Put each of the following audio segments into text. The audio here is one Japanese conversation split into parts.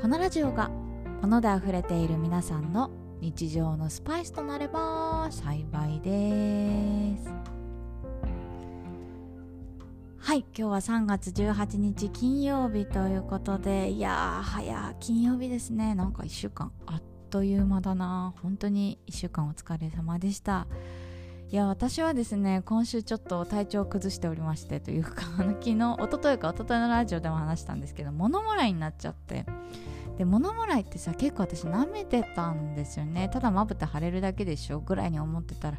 このラジオが物で溢れている皆さんの日常のスパイスとなれば幸いです。はい今日は3月18日金曜日ということでいやー早金曜日ですね。なんか1週間あっという間だな。本当に1週間お疲れ様でした。いや私はですね今週ちょっと体調を崩しておりましてというか あの昨日一昨日か一昨日のラジオでも話したんですけど物もらいになっちゃって。で物もらいってさ結構私舐めてたんですよね。ただまぶた腫れるだけでしょぐらいに思ってたら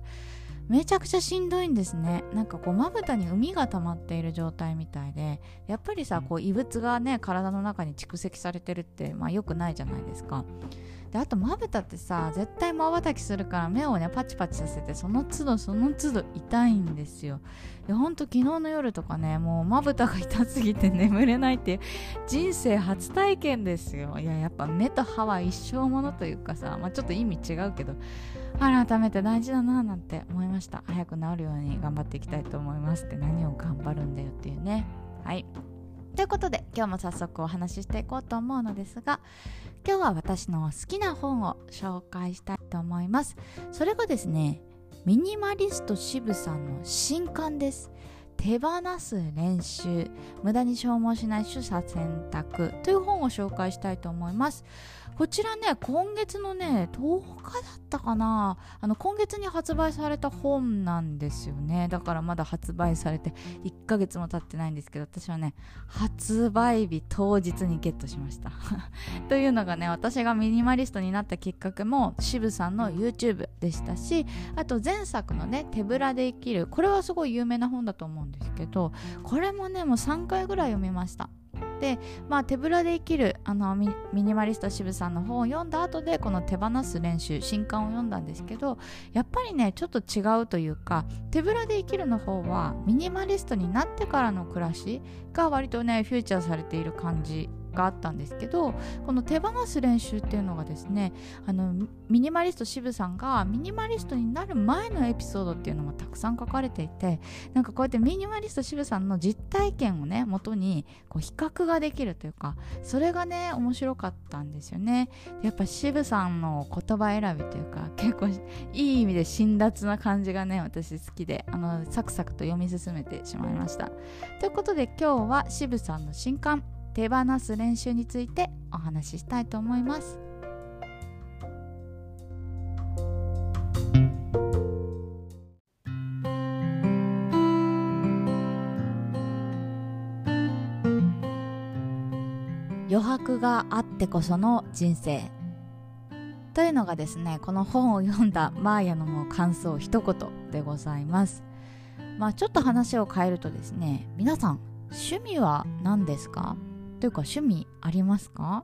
めちゃくちゃしんどいんですね。なんかこうまぶたに海が溜まっている状態みたいでやっぱりさこう異物がね体の中に蓄積されてるってまあ良くないじゃないですか。であとまぶたってさ絶対まばたきするから目をねパチパチさせてその都度その都度痛いんですよ。いやほんと昨日の夜とかねもうまぶたが痛すぎて眠れないって人生初体験ですよ。いややっぱ目と歯は一生ものというかさ、まあ、ちょっと意味違うけど改めて大事だななんて思いました。早く治るように頑張っていきたいと思いますって何を頑張るんだよっていうね。はい。ということで今日も早速お話ししていこうと思うのですが今日は私の好きな本を紹介したいと思います。それがですねミニマリスト渋さんの新刊です。手放す練習。無駄に消耗しない取捨選択という本を紹介したいと思います。こちらね今月のね10日だったかな。あの今月に発売された本なんですよね。だからまだ発売されて1ヶ月も経ってないんですけど私はね発売日当日にゲットしました。というのがね私がミニマリストになったきっかけも渋さんの YouTube でしたしあと前作のね手ぶらで生きるこれはすごい有名な本だと思うんですけどこれもねもう3回ぐらい読みました、まあ、手ぶらで生きるあのミニマリスト渋さんの本を読んだ後でこの手放す練習新刊を読んだんですけどやっぱりねちょっと違うというか手ぶらで生きるの方はミニマリストになってからの暮らしが割とねフューチャーされている感じがあったんですけどこの手放す練習っていうのがですねあのミニマリスト渋さんがミニマリストになる前のエピソードっていうのもたくさん書かれていてなんかこうやってミニマリスト渋さんの実体験をね元にこう比較ができるというかそれがね面白かったんですよね。やっぱ渋さんの言葉選びというか結構いい意味で辛辣な感じがね私好きであのサクサクと読み進めてしまいました。ということで今日は渋さんの新刊手放す練習についてお話ししたいと思います。余白があってこその人生。というのがですねこの本を読んだマーヤのもう感想一言でございます。まあちょっと話を変えるとですね皆さん趣味は何ですか？というか趣味ありますか？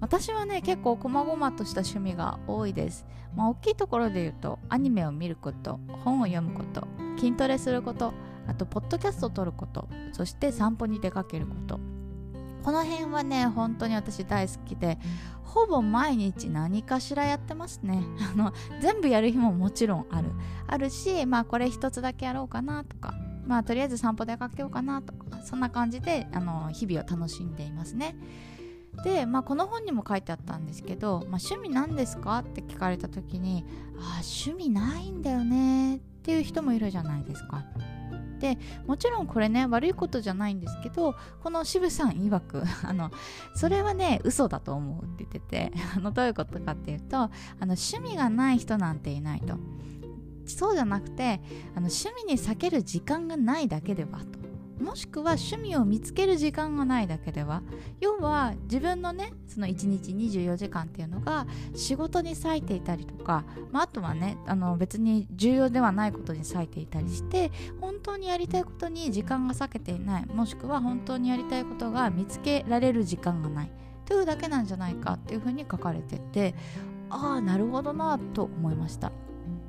私はね結構細々とした趣味が多いです、まあ、大きいところで言うとアニメを見ること本を読むこと筋トレすることあとポッドキャストを撮ることそして散歩に出かけること。この辺はね本当に私大好きでほぼ毎日何かしらやってますね。あの全部やる日ももちろんある。あるしまあこれ一つだけやろうかなとかまあとりあえず散歩出かけようかなと。かそんな感じであの日々を楽しんでいますね。で、まあ、この本にも書いてあったんですけど、まあ、趣味何ですかって聞かれた時にあ趣味ないんだよね。っていう人もいるじゃないですか。でもちろんこれね悪いことじゃないんですけどこの渋さん曰く あのそれはね嘘だと思うって言っててあのどういうことかっていうとあの趣味がない人なんていないと。そうじゃなくてあの趣味に避ける時間がないだけではと。もしくは趣味を見つける時間がないだけでは。要は自分のねその1日24時間っていうのが仕事に割いていたりとか、まあ、あとはねあの別に重要ではないことに割いていたりして本当にやりたいことに時間が割けていない。もしくは本当にやりたいことが見つけられる時間がない。というだけなんじゃないかっていうふうに書かれててああなるほどなと思いました。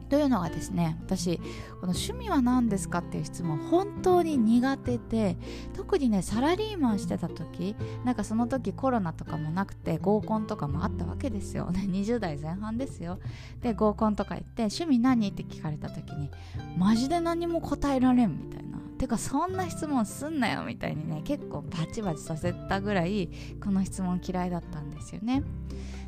というのがですね私この趣味は何ですかっていう質問本当に苦手で特にねサラリーマンしてた時なんかその時コロナとかもなくて合コンとかもあったわけですよ。ね20代前半ですよ。で合コンとか行って趣味何って聞かれた時にマジで何も答えられんみたいな。てかそんな質問すんなよみたいにね結構バチバチさせたぐらいこの質問嫌いだったんですよね。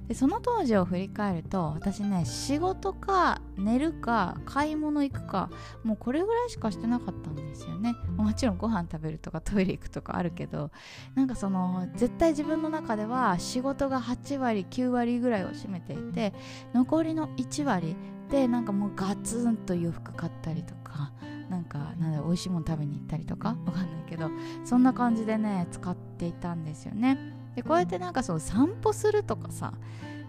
でその当時を振り返ると私ね仕事か寝るか買い物行くかもうこれぐらいしかしてなかったんですよね。もちろんご飯食べるとかトイレ行くとかあるけどなんかその絶対自分の中では仕事が8割9割ぐらいを占めていて残りの1割でなんかもうガツンと洋服買ったりとかなんかなんだ美味しいもの食べに行ったりとかわかんないけどそんな感じでね使っていたんですよね。でこうやってなんかその散歩するとかさ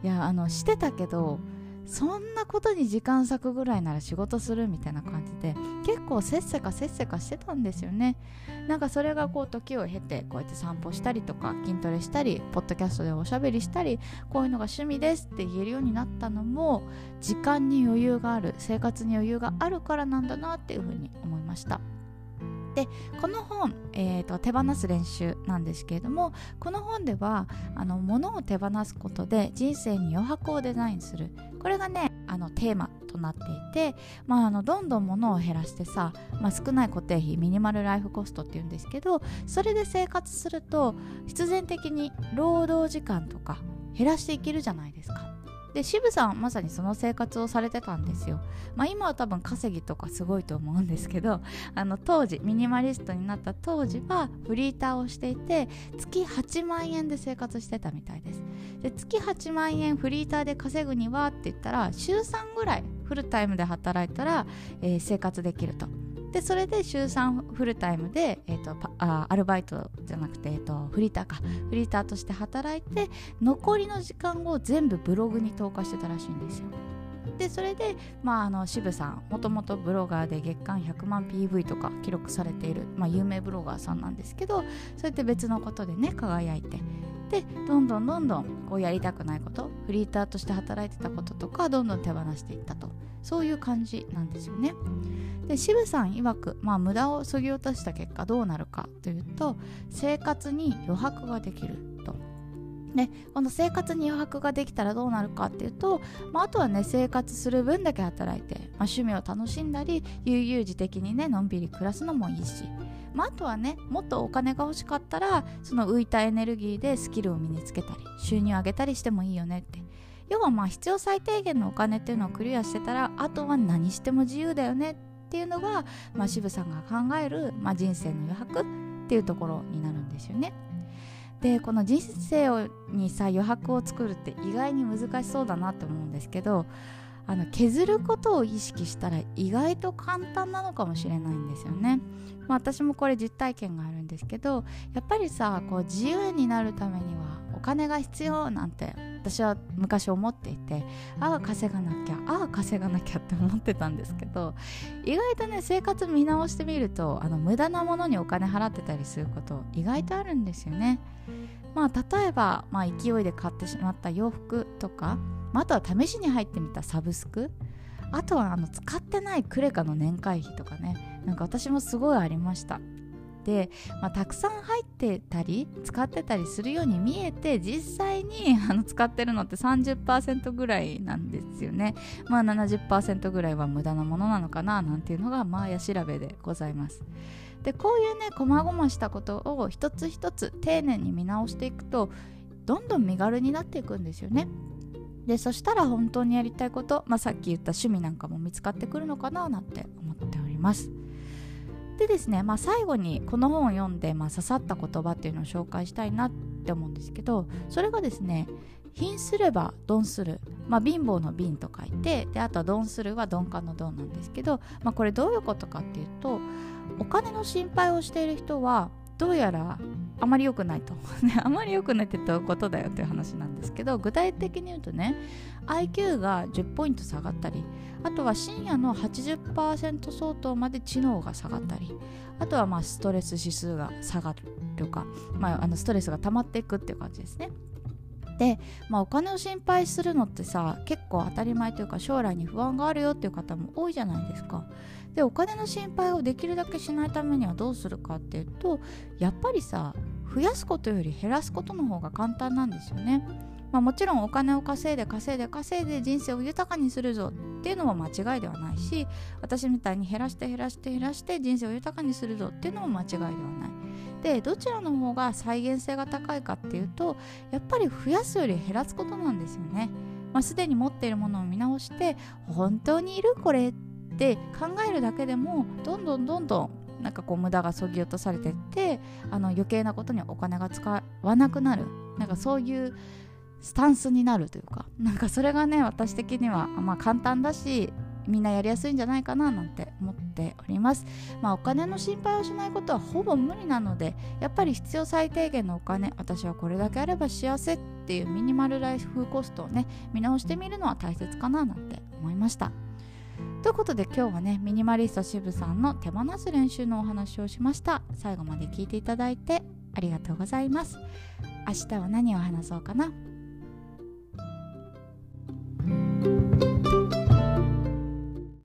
いやあのしてたけどそんなことに時間割くぐらいなら仕事するみたいな感じで結構せっせかせっせかしてたんですよね。なんかそれがこう時を経てこうやって散歩したりとか筋トレしたりポッドキャストでおしゃべりしたりこういうのが趣味ですって言えるようになったのも時間に余裕がある生活に余裕があるからなんだなっていうふうに思いましたでこの本、えーと、手放す練習なんですけれどもこの本ではあの物を手放すことで人生に余白をデザインするこれがねあのテーマとなっていて、まあ、あのどんどん物を減らしてさ、まあ、少ない固定費ミニマルライフコストっていうんですけどそれで生活すると必然的に労働時間とか減らしていけるじゃないですか。で渋さんまさにその生活をされてたんですよ、まあ、今は多分稼ぎとかすごいと思うんですけど あの当時ミニマリストになった当時はフリーターをしていて月8万円で生活してたみたいです。で月8万円フリーターで稼ぐにはって言ったら週3ぐらいフルタイムで働いたら、えー、生活できると。でそれで週3フルタイムで、えーと、あアルバイトじゃなくて、えーと、フリーターか。フリーターとして働いて残りの時間を全部ブログに投下してたらしいんですよ。でそれで、まあ、あの渋さんもともとブロガーで月間100万 PV とか記録されている、まあ、有名ブロガーさんなんですけどそうやって別のことでね輝いてでどんどんどんどんこうやりたくないことフリーターとして働いてたこととかどんどん手放していったとそういう感じなんですよね。で渋さん曰く、まあ、無駄をそぎ落とした結果どうなるかというと生活に余白ができると。でこの生活に余白ができたらどうなるかっていうと、まあ、あとはね生活する分だけ働いて、まあ、趣味を楽しんだり悠々自適にねのんびり暮らすのもいいし、まあ、あとはねもっとお金が欲しかったらその浮いたエネルギーでスキルを身につけたり収入を上げたりしてもいいよねって要はまあ必要最低限のお金っていうのをクリアしてたらあとは何しても自由だよねっていうのが、まあ、渋さんが考える、まあ、人生の余白っていうところになるんですよね。でこの人生にさ余白を作るって意外に難しそうだなって思うんですけどあの削ることを意識したら意外と簡単なのかもしれないんですよね。まあ、私もこれ実体験があるんですけどやっぱりさこう自由になるためにはお金が必要なんて私は昔思っていてああ稼がなきゃああ稼がなきゃって思ってたんですけど意外とね生活見直してみるとあの無駄なものにお金払ってたりすること意外とあるんですよね。まあ例えば、まあ、勢いで買ってしまった洋服とか、あ、あとは試しに入ってみたサブスク？あとはあの使ってないクレカの年会費とかね。なんか私もすごいありました。で、まあ、たくさん入ってたり使ってたりするように見えて実際に あの使ってるのって30%ぐらいなんですよね。まあ70%ぐらいは無駄なものなのかななんていうのがまあや調べでございます。でこういうね細々したことを一つ一つ丁寧に見直していくとどんどん身軽になっていくんですよね。でそしたら本当にやりたいこと、まあ、さっき言った趣味なんかも見つかってくるのかななんて思っております。でですね、まあ、最後にこの本を読んで、まあ、刺さった言葉っていうのを紹介したいなって思うんですけどそれがですね貧すれば鈍する、まあ、貧乏の貧と書いてであとは鈍するは鈍感の鈍なんですけど、まあ、これどういうことかっていうとお金の心配をしている人はどうやらあまり良くないと あまり良くないってどういうことだよっていう話なんですけど具体的に言うとね IQ が10ポイント下がったりあとは深夜の80%相当まで知能が下がったりあとはまあストレス指数が下がるとか、まあ、あのストレスが溜まっていくっていう感じですね。で、まあ、お金を心配するのってさ結構当たり前というか将来に不安があるよっていう方も多いじゃないですか。でお金の心配をできるだけしないためにはどうするかっていうとやっぱりさ増やすことより減らすことの方が簡単なんですよね。まあ、もちろんお金を稼いで稼いで稼いで人生を豊かにするぞっていうのも間違いではないし私みたいに減らして減らして減らして人生を豊かにするぞっていうのも間違いではない。でどちらの方が再現性が高いかっていうとやっぱり増やすより減らすことなんですよね。まあ、すでに持っているものを見直して本当にいるこれって考えるだけでもどんどんどんどんなんかこう無駄がそぎ落とされてってあの余計なことにお金が使わなくなるなんかそういうスタンスになるというかなんかそれがね私的にはまあ簡単だしみんなやりやすいんじゃないかななんて思っております。まあ、お金の心配をしないことはほぼ無理なのでやっぱり必要最低限のお金私はこれだけあれば幸せっていうミニマルライフコストをね見直してみるのは大切かななんて思いました。ということで今日はねミニマリスト渋さんの手放す練習のお話をしました最後まで聞いていただいてありがとうございます明日は何を話そうかな？